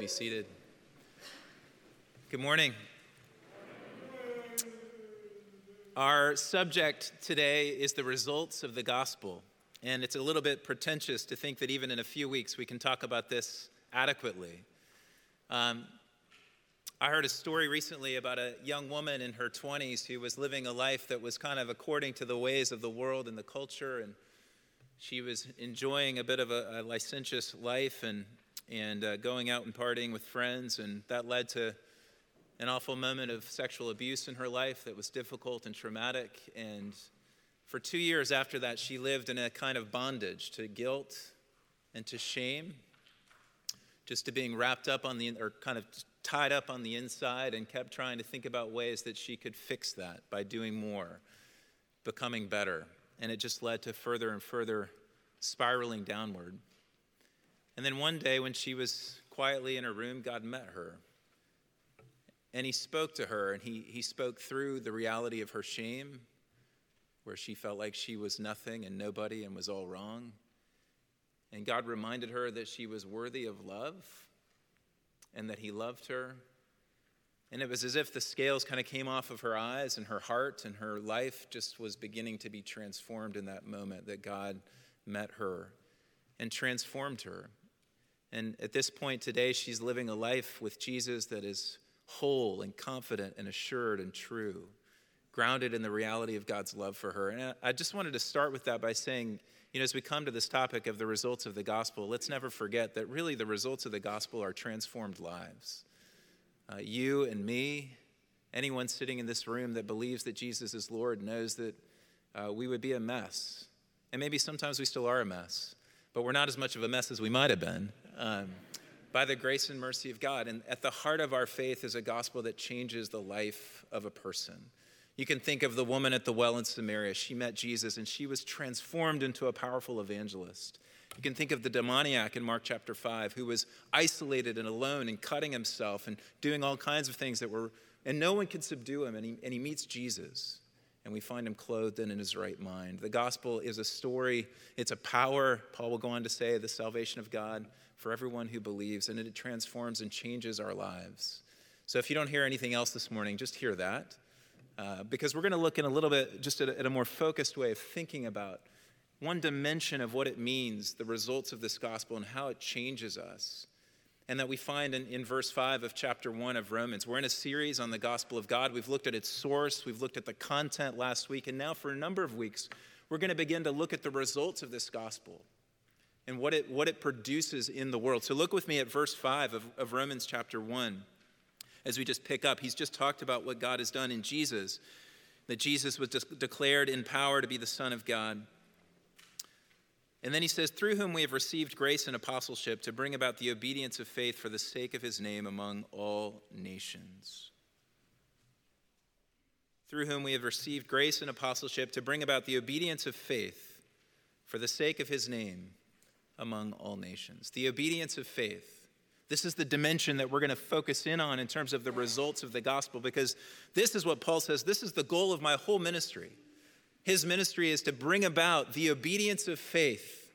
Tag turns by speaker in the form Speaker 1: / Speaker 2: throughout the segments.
Speaker 1: be seated. Good morning. Our subject today is the results of the gospel. And it's a little bit pretentious to think that even in a few weeks we can talk about this adequately. Um, I heard a story recently about a young woman in her 20s who was living a life that was kind of according to the ways of the world and the culture. And she was enjoying a bit of a, a licentious life and, and uh, going out and partying with friends. And that led to an awful moment of sexual abuse in her life that was difficult and traumatic. And for two years after that, she lived in a kind of bondage to guilt and to shame, just to being wrapped up on the, or kind of tied up on the inside, and kept trying to think about ways that she could fix that by doing more, becoming better. And it just led to further and further spiraling downward. And then one day, when she was quietly in her room, God met her and he spoke to her, and he, he spoke through the reality of her shame, where she felt like she was nothing and nobody and was all wrong. And God reminded her that she was worthy of love and that he loved her. And it was as if the scales kind of came off of her eyes and her heart, and her life just was beginning to be transformed in that moment that God met her and transformed her. And at this point today, she's living a life with Jesus that is whole and confident and assured and true, grounded in the reality of God's love for her. And I just wanted to start with that by saying, you know, as we come to this topic of the results of the gospel, let's never forget that really the results of the gospel are transformed lives. Uh, you and me, anyone sitting in this room that believes that Jesus is Lord, knows that uh, we would be a mess. And maybe sometimes we still are a mess, but we're not as much of a mess as we might have been. Um, by the grace and mercy of God. And at the heart of our faith is a gospel that changes the life of a person. You can think of the woman at the well in Samaria. She met Jesus and she was transformed into a powerful evangelist. You can think of the demoniac in Mark chapter 5 who was isolated and alone and cutting himself and doing all kinds of things that were, and no one could subdue him. And he, and he meets Jesus and we find him clothed and in his right mind. The gospel is a story, it's a power, Paul will go on to say, the salvation of God for everyone who believes, and it transforms and changes our lives. So if you don't hear anything else this morning, just hear that. Uh, because we're going to look in a little bit, just at a, at a more focused way of thinking about one dimension of what it means, the results of this gospel, and how it changes us. And that we find in, in verse 5 of chapter 1 of Romans. We're in a series on the gospel of God. We've looked at its source, we've looked at the content last week, and now for a number of weeks, we're going to begin to look at the results of this gospel and what it, what it produces in the world. So look with me at verse 5 of, of Romans chapter 1. As we just pick up, he's just talked about what God has done in Jesus, that Jesus was declared in power to be the Son of God. And then he says, through whom we have received grace and apostleship to bring about the obedience of faith for the sake of his name among all nations. Through whom we have received grace and apostleship to bring about the obedience of faith for the sake of his name among all nations. The obedience of faith. This is the dimension that we're going to focus in on in terms of the results of the gospel because this is what Paul says this is the goal of my whole ministry. His ministry is to bring about the obedience of faith.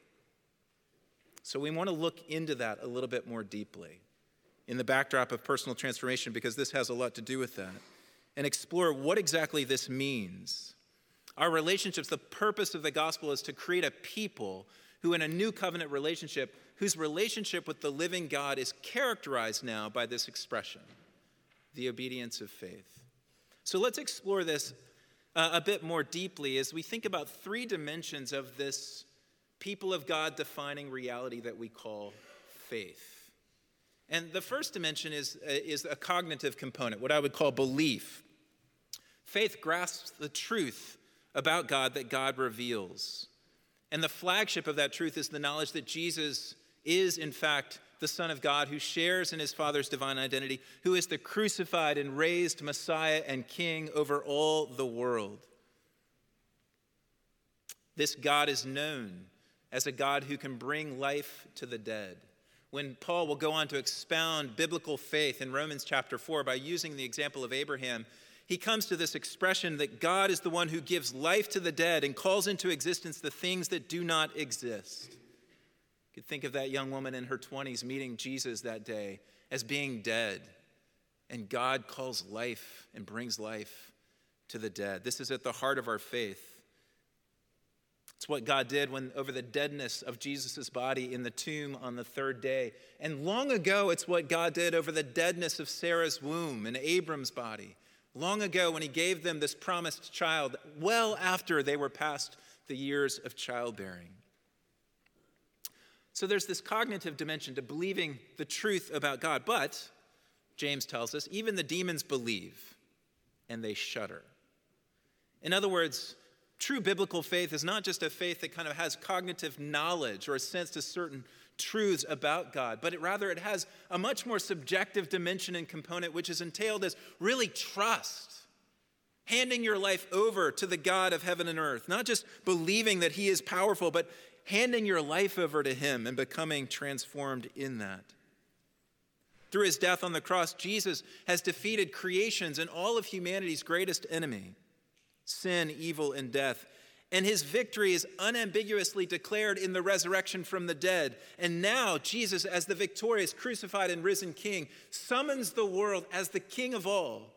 Speaker 1: So we want to look into that a little bit more deeply in the backdrop of personal transformation because this has a lot to do with that and explore what exactly this means. Our relationships, the purpose of the gospel is to create a people who, in a new covenant relationship, whose relationship with the living God is characterized now by this expression the obedience of faith. So let's explore this uh, a bit more deeply as we think about three dimensions of this people of God defining reality that we call faith. And the first dimension is, uh, is a cognitive component, what I would call belief. Faith grasps the truth about God that God reveals. And the flagship of that truth is the knowledge that Jesus is, in fact, the Son of God who shares in his Father's divine identity, who is the crucified and raised Messiah and King over all the world. This God is known as a God who can bring life to the dead. When Paul will go on to expound biblical faith in Romans chapter 4 by using the example of Abraham, he comes to this expression that God is the one who gives life to the dead and calls into existence the things that do not exist. You could think of that young woman in her 20s meeting Jesus that day as being dead, and God calls life and brings life to the dead. This is at the heart of our faith. It's what God did when over the deadness of Jesus' body in the tomb on the third day. And long ago, it's what God did over the deadness of Sarah's womb and Abram's body. Long ago, when he gave them this promised child, well after they were past the years of childbearing. So there's this cognitive dimension to believing the truth about God. But, James tells us, even the demons believe and they shudder. In other words, true biblical faith is not just a faith that kind of has cognitive knowledge or assent to certain truths about God, but it, rather it has a much more subjective dimension and component, which is entailed as really trust. Handing your life over to the God of heaven and earth, not just believing that He is powerful, but handing your life over to Him and becoming transformed in that. Through His death on the cross, Jesus has defeated creation's and all of humanity's greatest enemy sin, evil, and death. And his victory is unambiguously declared in the resurrection from the dead. And now, Jesus, as the victorious, crucified, and risen King, summons the world as the King of all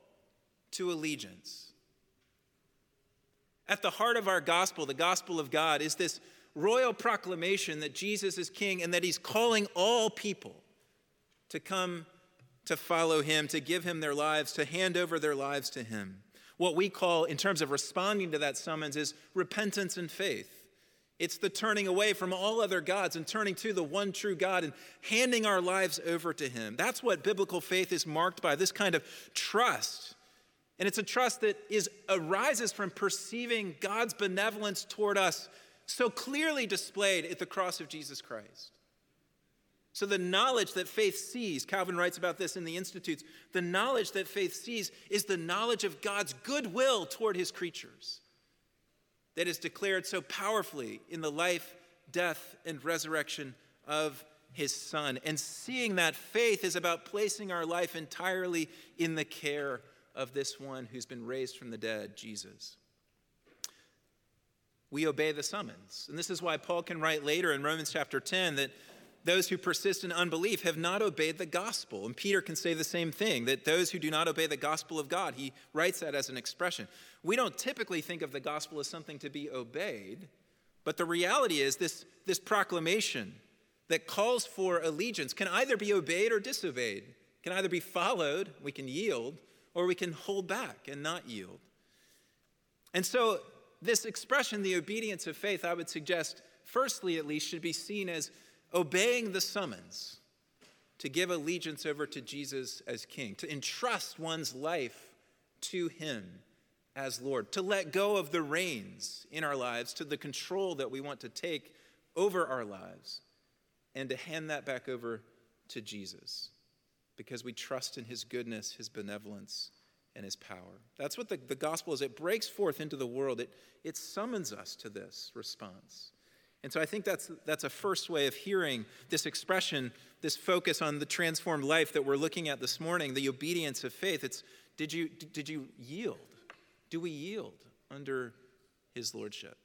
Speaker 1: to allegiance. At the heart of our gospel, the gospel of God, is this royal proclamation that Jesus is King and that he's calling all people to come to follow him, to give him their lives, to hand over their lives to him. What we call, in terms of responding to that summons, is repentance and faith. It's the turning away from all other gods and turning to the one true God and handing our lives over to Him. That's what biblical faith is marked by this kind of trust. And it's a trust that is, arises from perceiving God's benevolence toward us so clearly displayed at the cross of Jesus Christ. So, the knowledge that faith sees, Calvin writes about this in the Institutes, the knowledge that faith sees is the knowledge of God's goodwill toward his creatures that is declared so powerfully in the life, death, and resurrection of his son. And seeing that faith is about placing our life entirely in the care of this one who's been raised from the dead, Jesus. We obey the summons. And this is why Paul can write later in Romans chapter 10 that those who persist in unbelief have not obeyed the gospel. And Peter can say the same thing that those who do not obey the gospel of God, he writes that as an expression. We don't typically think of the gospel as something to be obeyed, but the reality is this, this proclamation that calls for allegiance can either be obeyed or disobeyed, can either be followed, we can yield, or we can hold back and not yield. And so, this expression, the obedience of faith, I would suggest, firstly at least, should be seen as obeying the summons to give allegiance over to Jesus as King, to entrust one's life to Him as Lord, to let go of the reins in our lives, to the control that we want to take over our lives, and to hand that back over to Jesus because we trust in His goodness, His benevolence, and His power. That's what the, the gospel is. It breaks forth into the world, it, it summons us to this response. And so I think that's, that's a first way of hearing this expression, this focus on the transformed life that we're looking at this morning, the obedience of faith. It's did you, did you yield? Do we yield under his lordship?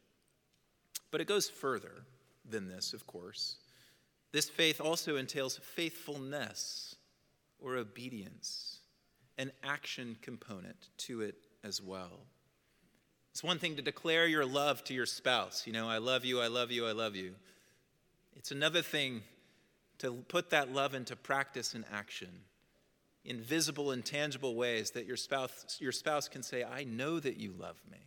Speaker 1: But it goes further than this, of course. This faith also entails faithfulness or obedience, an action component to it as well. It's one thing to declare your love to your spouse. You know, I love you, I love you, I love you. It's another thing to put that love into practice and action in visible and tangible ways that your spouse, your spouse can say, I know that you love me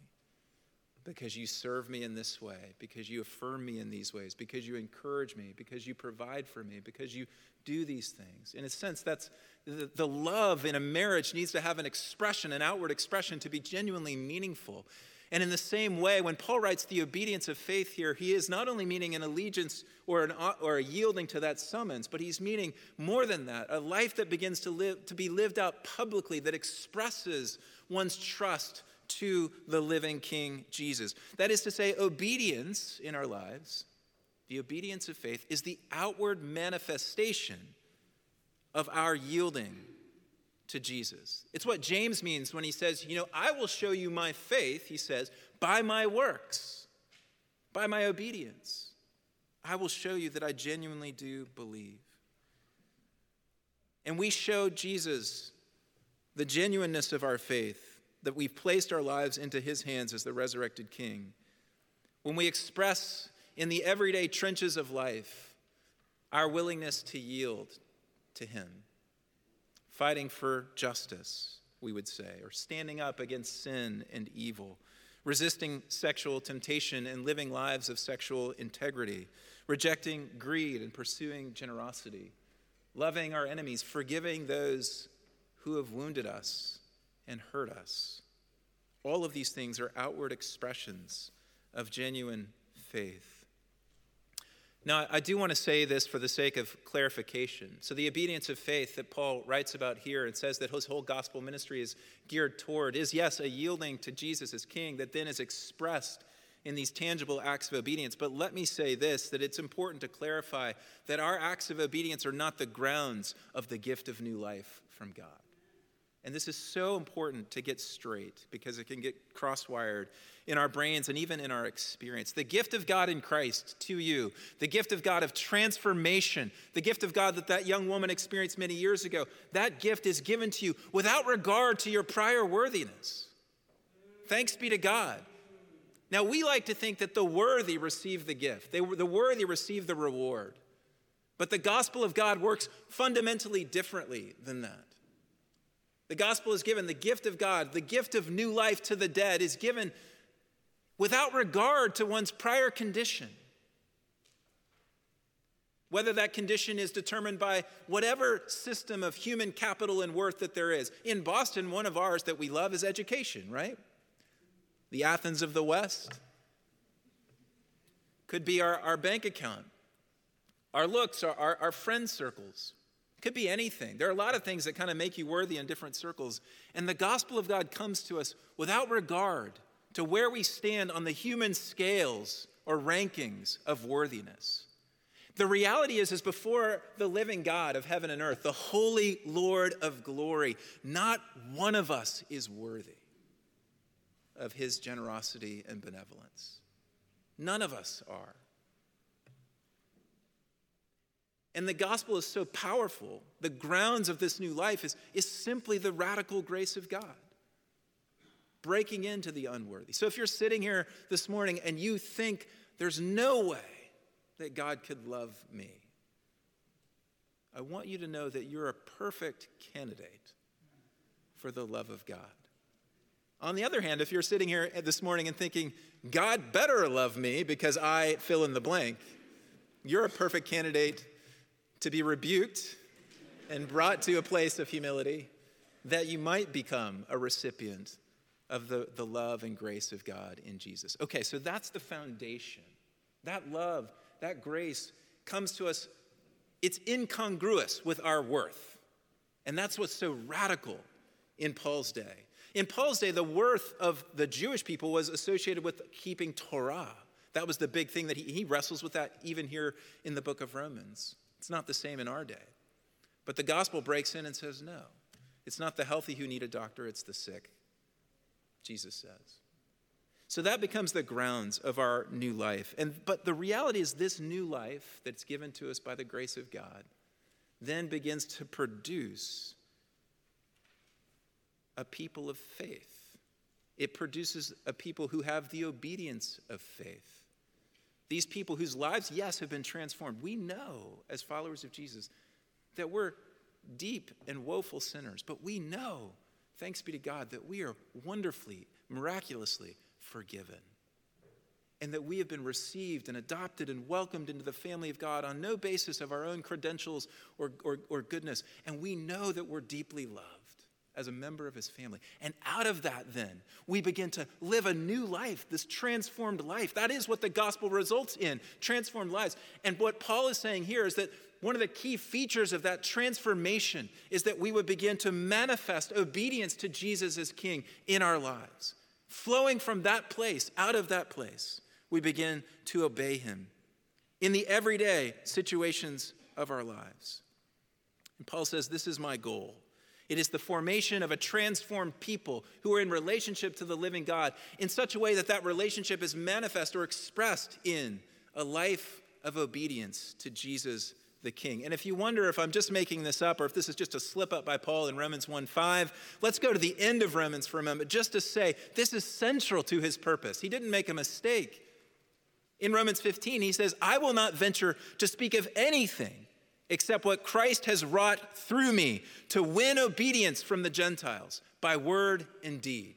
Speaker 1: because you serve me in this way, because you affirm me in these ways, because you encourage me, because you provide for me, because you do these things. In a sense, that's the, the love in a marriage needs to have an expression, an outward expression to be genuinely meaningful. And in the same way, when Paul writes the obedience of faith here, he is not only meaning an allegiance or, an, or a yielding to that summons, but he's meaning more than that a life that begins to, live, to be lived out publicly, that expresses one's trust to the living King Jesus. That is to say, obedience in our lives, the obedience of faith, is the outward manifestation of our yielding to Jesus. It's what James means when he says, You know, I will show you my faith, he says, by my works, by my obedience. I will show you that I genuinely do believe. And we show Jesus the genuineness of our faith, that we've placed our lives into his hands as the resurrected king. When we express in the everyday trenches of life our willingness to yield to him, fighting for justice, we would say, or standing up against sin and evil, resisting sexual temptation and living lives of sexual integrity, rejecting greed and pursuing generosity, loving our enemies, forgiving those who have wounded us and hurt us. All of these things are outward expressions of genuine faith. Now, I do want to say this for the sake of clarification. So, the obedience of faith that Paul writes about here and says that his whole gospel ministry is geared toward is, yes, a yielding to Jesus as king that then is expressed in these tangible acts of obedience. But let me say this that it's important to clarify that our acts of obedience are not the grounds of the gift of new life from God. And this is so important to get straight because it can get crosswired in our brains and even in our experience. The gift of God in Christ to you, the gift of God of transformation, the gift of God that that young woman experienced many years ago, that gift is given to you without regard to your prior worthiness. Thanks be to God. Now, we like to think that the worthy receive the gift, they, the worthy receive the reward. But the gospel of God works fundamentally differently than that. The gospel is given, the gift of God, the gift of new life to the dead is given without regard to one's prior condition. Whether that condition is determined by whatever system of human capital and worth that there is. In Boston, one of ours that we love is education, right? The Athens of the West. Could be our, our bank account, our looks, our, our, our friend circles. Could be anything. There are a lot of things that kind of make you worthy in different circles. And the gospel of God comes to us without regard to where we stand on the human scales or rankings of worthiness. The reality is, is before the living God of heaven and earth, the holy Lord of glory, not one of us is worthy of his generosity and benevolence. None of us are. And the gospel is so powerful. The grounds of this new life is, is simply the radical grace of God, breaking into the unworthy. So if you're sitting here this morning and you think there's no way that God could love me, I want you to know that you're a perfect candidate for the love of God. On the other hand, if you're sitting here this morning and thinking, God better love me because I fill in the blank, you're a perfect candidate to be rebuked and brought to a place of humility that you might become a recipient of the, the love and grace of God in Jesus. Okay, so that's the foundation. That love, that grace comes to us, it's incongruous with our worth. And that's what's so radical in Paul's day. In Paul's day, the worth of the Jewish people was associated with keeping Torah. That was the big thing that he, he wrestles with that even here in the book of Romans. It's not the same in our day. But the gospel breaks in and says, no, it's not the healthy who need a doctor, it's the sick, Jesus says. So that becomes the grounds of our new life. And, but the reality is, this new life that's given to us by the grace of God then begins to produce a people of faith. It produces a people who have the obedience of faith. These people whose lives, yes, have been transformed. We know, as followers of Jesus, that we're deep and woeful sinners, but we know, thanks be to God, that we are wonderfully, miraculously forgiven. And that we have been received and adopted and welcomed into the family of God on no basis of our own credentials or, or, or goodness. And we know that we're deeply loved as a member of his family. And out of that, then, we begin to live a new life, this transformed life. That is what the gospel results in transformed lives. And what Paul is saying here is that one of the key features of that transformation is that we would begin to manifest obedience to Jesus as King in our lives. Flowing from that place, out of that place, we begin to obey him in the everyday situations of our lives. And Paul says, This is my goal it is the formation of a transformed people who are in relationship to the living God in such a way that that relationship is manifest or expressed in a life of obedience to Jesus the King. And if you wonder if I'm just making this up or if this is just a slip up by Paul in Romans 1:5, let's go to the end of Romans for a moment just to say this is central to his purpose. He didn't make a mistake. In Romans 15, he says, I will not venture to speak of anything except what Christ has wrought through me to win obedience from the Gentiles by word and deed.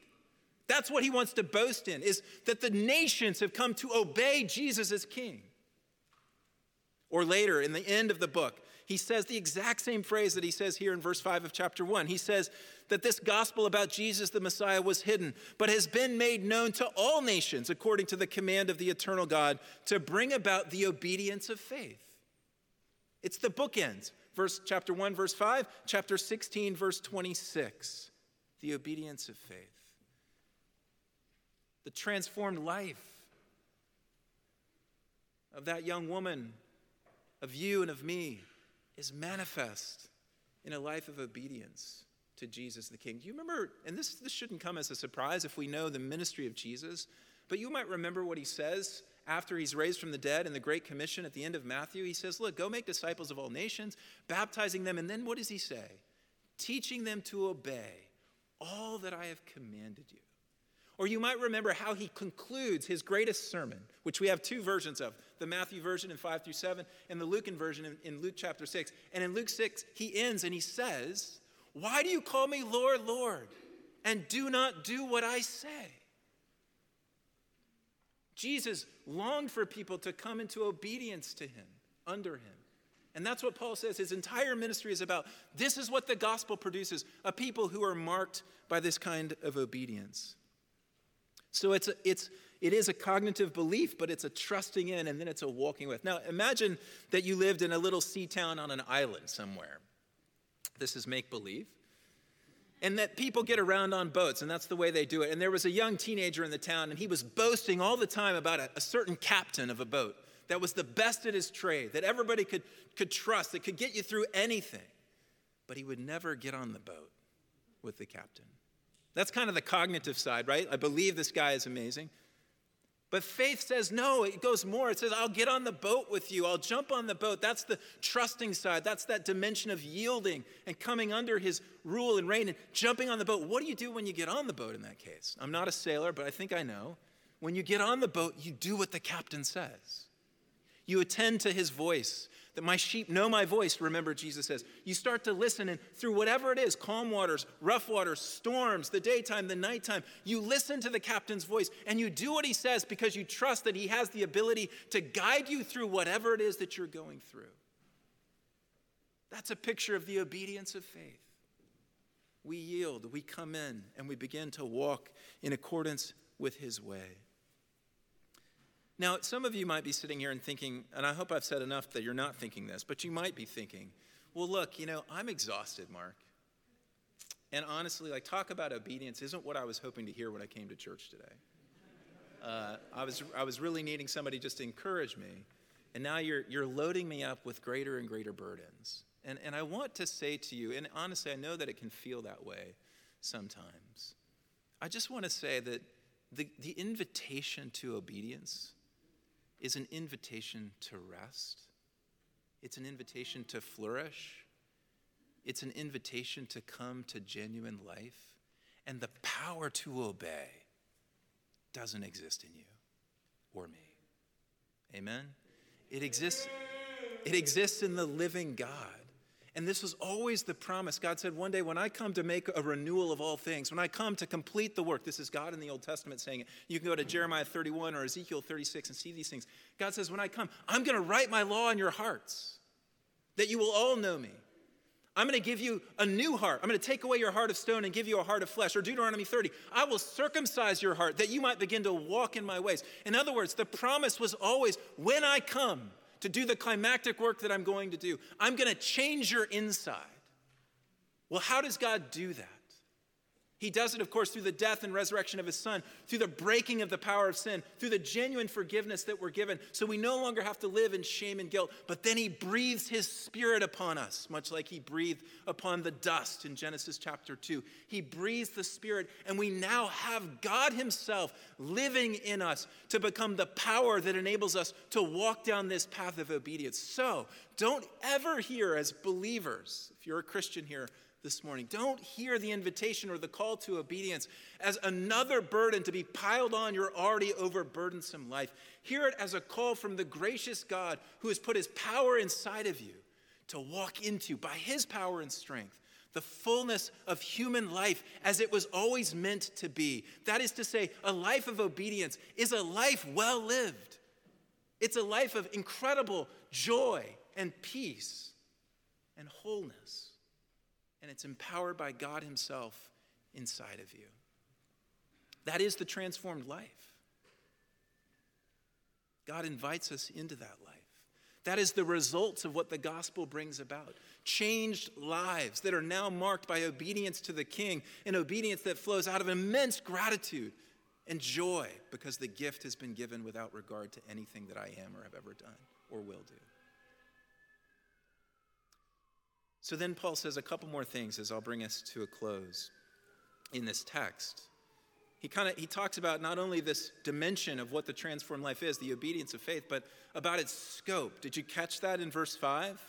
Speaker 1: That's what he wants to boast in, is that the nations have come to obey Jesus as king. Or later, in the end of the book, he says the exact same phrase that he says here in verse 5 of chapter 1. He says that this gospel about Jesus the Messiah was hidden, but has been made known to all nations according to the command of the eternal God to bring about the obedience of faith. It's the bookends. Verse chapter 1 verse 5, chapter 16 verse 26. The obedience of faith. The transformed life of that young woman, of you and of me is manifest in a life of obedience to Jesus the King. Do you remember, and this, this shouldn't come as a surprise if we know the ministry of Jesus, but you might remember what he says after he's raised from the dead in the Great Commission at the end of Matthew. He says, Look, go make disciples of all nations, baptizing them, and then what does he say? Teaching them to obey all that I have commanded you. Or you might remember how he concludes his greatest sermon, which we have two versions of the Matthew version in 5 through 7, and the Lucan version in, in, Luke chapter 6. And in Luke 6, he ends and he says, Why do you call me Lord, Lord, and do not do what I say? Jesus longed for people to come into obedience to him, under him. And that's what Paul says his entire ministry is about. This is what the gospel produces a people who are marked by this kind of obedience. So it's, a, it's, it is a cognitive belief, but it's a trusting in and then it's a walking with. Now, imagine that you lived in a little sea town on an island somewhere. This is make believe. And that people get around on boats, and that's the way they do it. And there was a young teenager in the town, and he was boasting all the time about a, a certain captain of a boat that was the best at his trade, that everybody could, could trust, that could get you through anything. But he would never get on the boat with the captain. That's kind of the cognitive side, right? I believe this guy is amazing. But faith says, no, it goes more. It says, I'll get on the boat with you. I'll jump on the boat. That's the trusting side. That's that dimension of yielding and coming under his rule and reign and jumping on the boat. What do you do when you get on the boat in that case? I'm not a sailor, but I think I know. When you get on the boat, you do what the captain says, you attend to his voice, that my sheep know my voice, remember, Jesus says. You start to listen, and through whatever it is calm waters, rough waters, storms, the daytime, the nighttime you listen to the captain's voice and you do what he says because you trust that he has the ability to guide you through whatever it is that you're going through. That's a picture of the obedience of faith. We yield, we come in, and we begin to walk in accordance with his way. Now, some of you might be sitting here and thinking, and I hope I've said enough that you're not thinking this, but you might be thinking, well, look, you know, I'm exhausted, Mark. And honestly, like, talk about obedience isn't what I was hoping to hear when I came to church today. Uh, I, was, I was really needing somebody just to encourage me. And now you're, you're loading me up with greater and greater burdens. And, and I want to say to you, and honestly, I know that it can feel that way sometimes. I just want to say that the, the invitation to obedience is an invitation to rest. It's an invitation to flourish. It's an invitation to come to genuine life. And the power to obey doesn't exist in you or me. Amen? It exists, it exists in the living God. And this was always the promise. God said, One day when I come to make a renewal of all things, when I come to complete the work, this is God in the Old Testament saying it. You can go to Jeremiah 31 or Ezekiel 36 and see these things. God says, When I come, I'm going to write my law on your hearts, that you will all know me. I'm going to give you a new heart. I'm going to take away your heart of stone and give you a heart of flesh. Or Deuteronomy 30, I will circumcise your heart that you might begin to walk in my ways. In other words, the promise was always when I come, to do the climactic work that I'm going to do. I'm going to change your inside. Well, how does God do that? He does it, of course, through the death and resurrection of his son, through the breaking of the power of sin, through the genuine forgiveness that we're given. So we no longer have to live in shame and guilt, but then he breathes his spirit upon us, much like he breathed upon the dust in Genesis chapter 2. He breathes the spirit, and we now have God himself living in us to become the power that enables us to walk down this path of obedience. So don't ever hear as believers, if you're a Christian here, this morning. Don't hear the invitation or the call to obedience as another burden to be piled on your already overburdensome life. Hear it as a call from the gracious God who has put his power inside of you to walk into, by his power and strength, the fullness of human life as it was always meant to be. That is to say, a life of obedience is a life well lived. It's a life of incredible joy and peace and wholeness and it's empowered by God Himself inside of you. That is the transformed life. God invites us into that life. That is the results of what the gospel brings about. Changed lives that are now marked by obedience to the King, and obedience that flows out of immense gratitude and joy because the gift has been given without regard to anything that I am or have ever done or will do. So then Paul says a couple more things as I'll bring us to a close in this text. He kind of he talks about not only this dimension of what the transformed life is, the obedience of faith, but about its scope. Did you catch that in verse 5?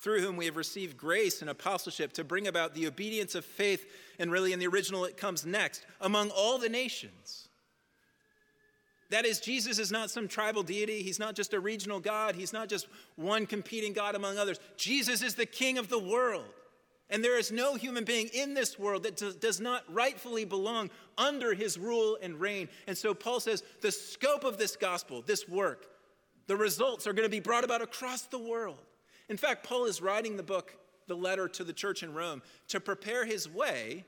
Speaker 1: Through whom we have received grace and apostleship to bring about the obedience of faith, and really in the original it comes next, among all the nations. That is, Jesus is not some tribal deity. He's not just a regional God. He's not just one competing God among others. Jesus is the King of the world. And there is no human being in this world that does not rightfully belong under his rule and reign. And so Paul says the scope of this gospel, this work, the results are going to be brought about across the world. In fact, Paul is writing the book, the letter to the church in Rome, to prepare his way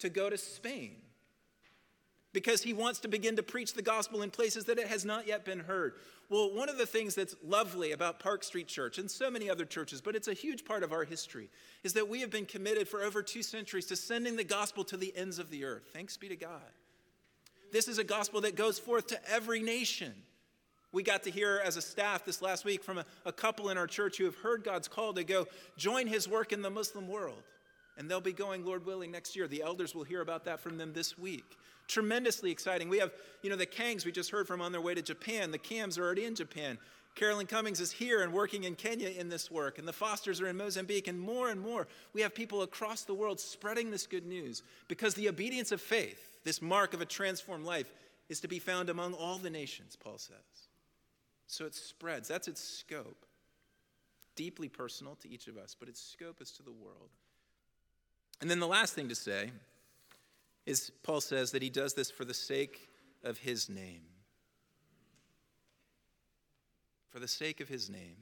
Speaker 1: to go to Spain because he wants to begin to preach the gospel in places that it has not yet been heard. Well, one of the things that's lovely about Park Street Church and so many other churches, but it's a huge part of our history, is that we have been committed for over two centuries to sending the gospel to the ends of the earth. Thanks be to God. This is a gospel that goes forth to every nation. We got to hear as a staff this last week from a, a couple in our church who have heard God's call to go join his work in the Muslim world. And they'll be going, Lord willing, next year. The elders will hear about that from them this week. Tremendously exciting. We have, you know, the Kangs we just heard from on their way to Japan. The Cams are already in Japan. Carolyn Cummings is here and working in Kenya in this work, and the Fosters are in Mozambique, and more and more. We have people across the world spreading this good news because the obedience of faith, this mark of a transformed life, is to be found among all the nations, Paul says. So it spreads. That's its scope. Deeply personal to each of us, but its scope is to the world. And then the last thing to say is Paul says that he does this for the sake of his name. For the sake of his name.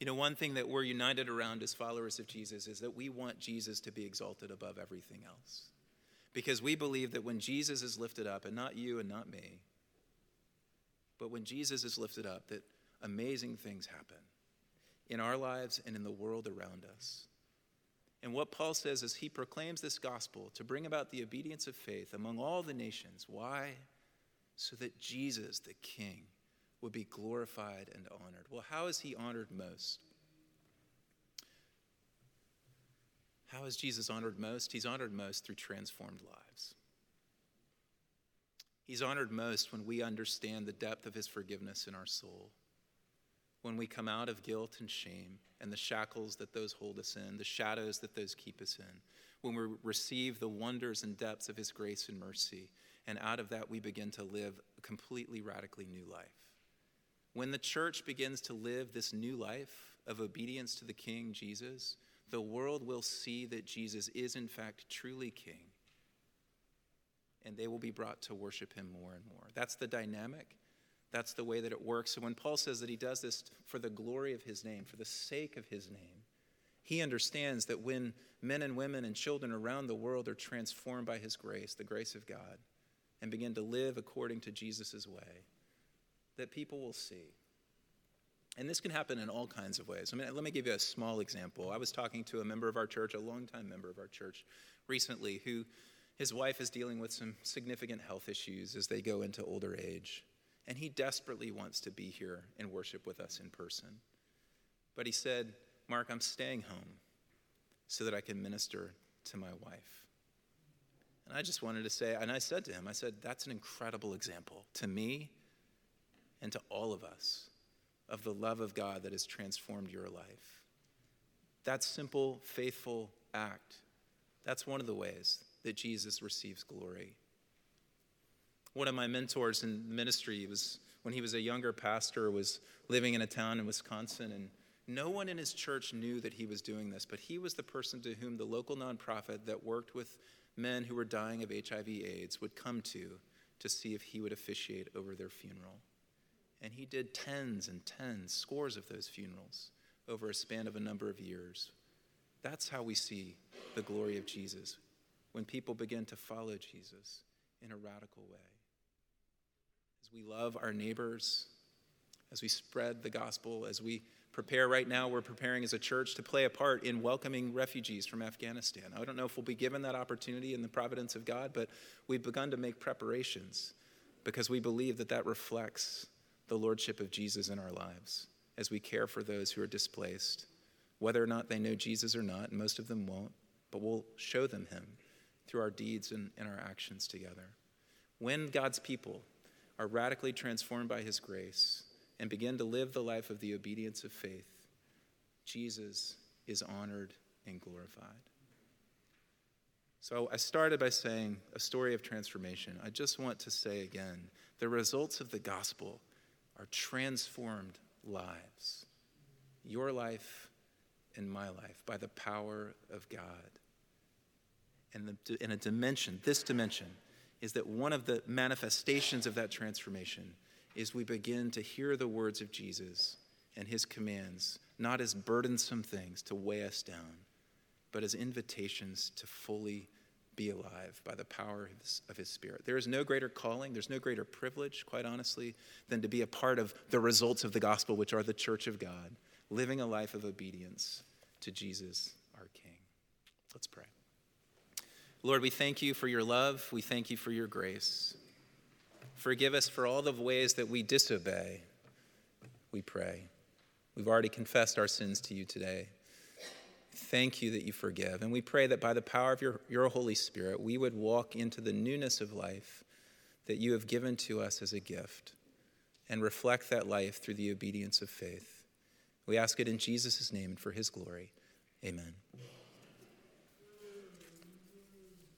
Speaker 1: You know, one thing that we're united around as followers of Jesus is that we want Jesus to be exalted above everything else. Because we believe that when Jesus is lifted up, and not you and not me, but when Jesus is lifted up, that amazing things happen in our lives and in the world around us. And what Paul says is he proclaims this gospel to bring about the obedience of faith among all the nations. Why? So that Jesus, the King, would be glorified and honored. Well, how is he honored most? How is Jesus honored most? He's honored most through transformed lives. He's honored most when we understand the depth of his forgiveness in our soul when we come out of guilt and shame and the shackles that those hold us in, the shadows that those keep us in, when we receive the wonders and depths of His grace and mercy, and out of that we begin to live a completely radically new life. When the church begins to live this new life of obedience to the King Jesus, the world will see that Jesus is in fact truly King. And they will be brought to worship him more and more. That's the dynamic that's the way that it works. So when Paul says that he does this for the glory of his name, for the sake of his name, he understands that when men and women and children around the world are transformed by his grace, the grace of God, and begin to live according to Jesus' way, that people will see. And this can happen in all kinds of ways. I mean, let me give you a small example. I was talking to a member of our church, a longtime member of our church, recently, who his wife is dealing with some significant health issues as they go into older age. And he desperately wants to be here and worship with us in person. But he said, Mark, I'm staying home so that I can minister to my wife. And I just wanted to say, and I said to him, I said, that's an incredible example to me and to all of us of the love of God that has transformed your life. That simple, faithful act, that's one of the ways that Jesus receives glory. One of my mentors in ministry was when he was a younger pastor, was living in a town in Wisconsin, and no one in his church knew that he was doing this, but he was the person to whom the local nonprofit that worked with men who were dying of HIV AIDS would come to to see if he would officiate over their funeral. And he did tens and tens, scores of those funerals over a span of a number of years. That's how we see the glory of Jesus when people begin to follow Jesus in a radical way. As we love our neighbors, as we spread the gospel, as we prepare right now, we're preparing as a church to play a part in welcoming refugees from Afghanistan. I don't know if we'll be given that opportunity in the providence of God, but we've begun to make preparations because we believe that that reflects the lordship of Jesus in our lives as we care for those who are displaced, whether or not they know Jesus or not, and most of them won't, but we'll show them him through our deeds and, and our actions together. When God's people are radically transformed by his grace and begin to live the life of the obedience of faith, Jesus is honored and glorified. So I started by saying a story of transformation. I just want to say again the results of the gospel are transformed lives. Your life and my life by the power of God. And the, in a dimension, this dimension, is that one of the manifestations of that transformation is we begin to hear the words of Jesus and his commands, not as burdensome things to weigh us down, but as invitations to fully be alive by the power of his, of his, Spirit. There is no greater calling, there's no greater privilege, quite honestly, than to be a part of the results of the gospel, which are the church of God, living a life of obedience to Jesus, our King. Let's pray. Lord, we thank you for your love, we thank you for your grace. Forgive us for all the ways that we disobey, we pray. We've already confessed our sins to you today. Thank you that you forgive. And we pray that by the power of your, your Holy Spirit, we would walk into the newness of life that you have given to us as a gift and reflect that life through the obedience of faith. We ask it in Jesus' name and for his glory. Amen.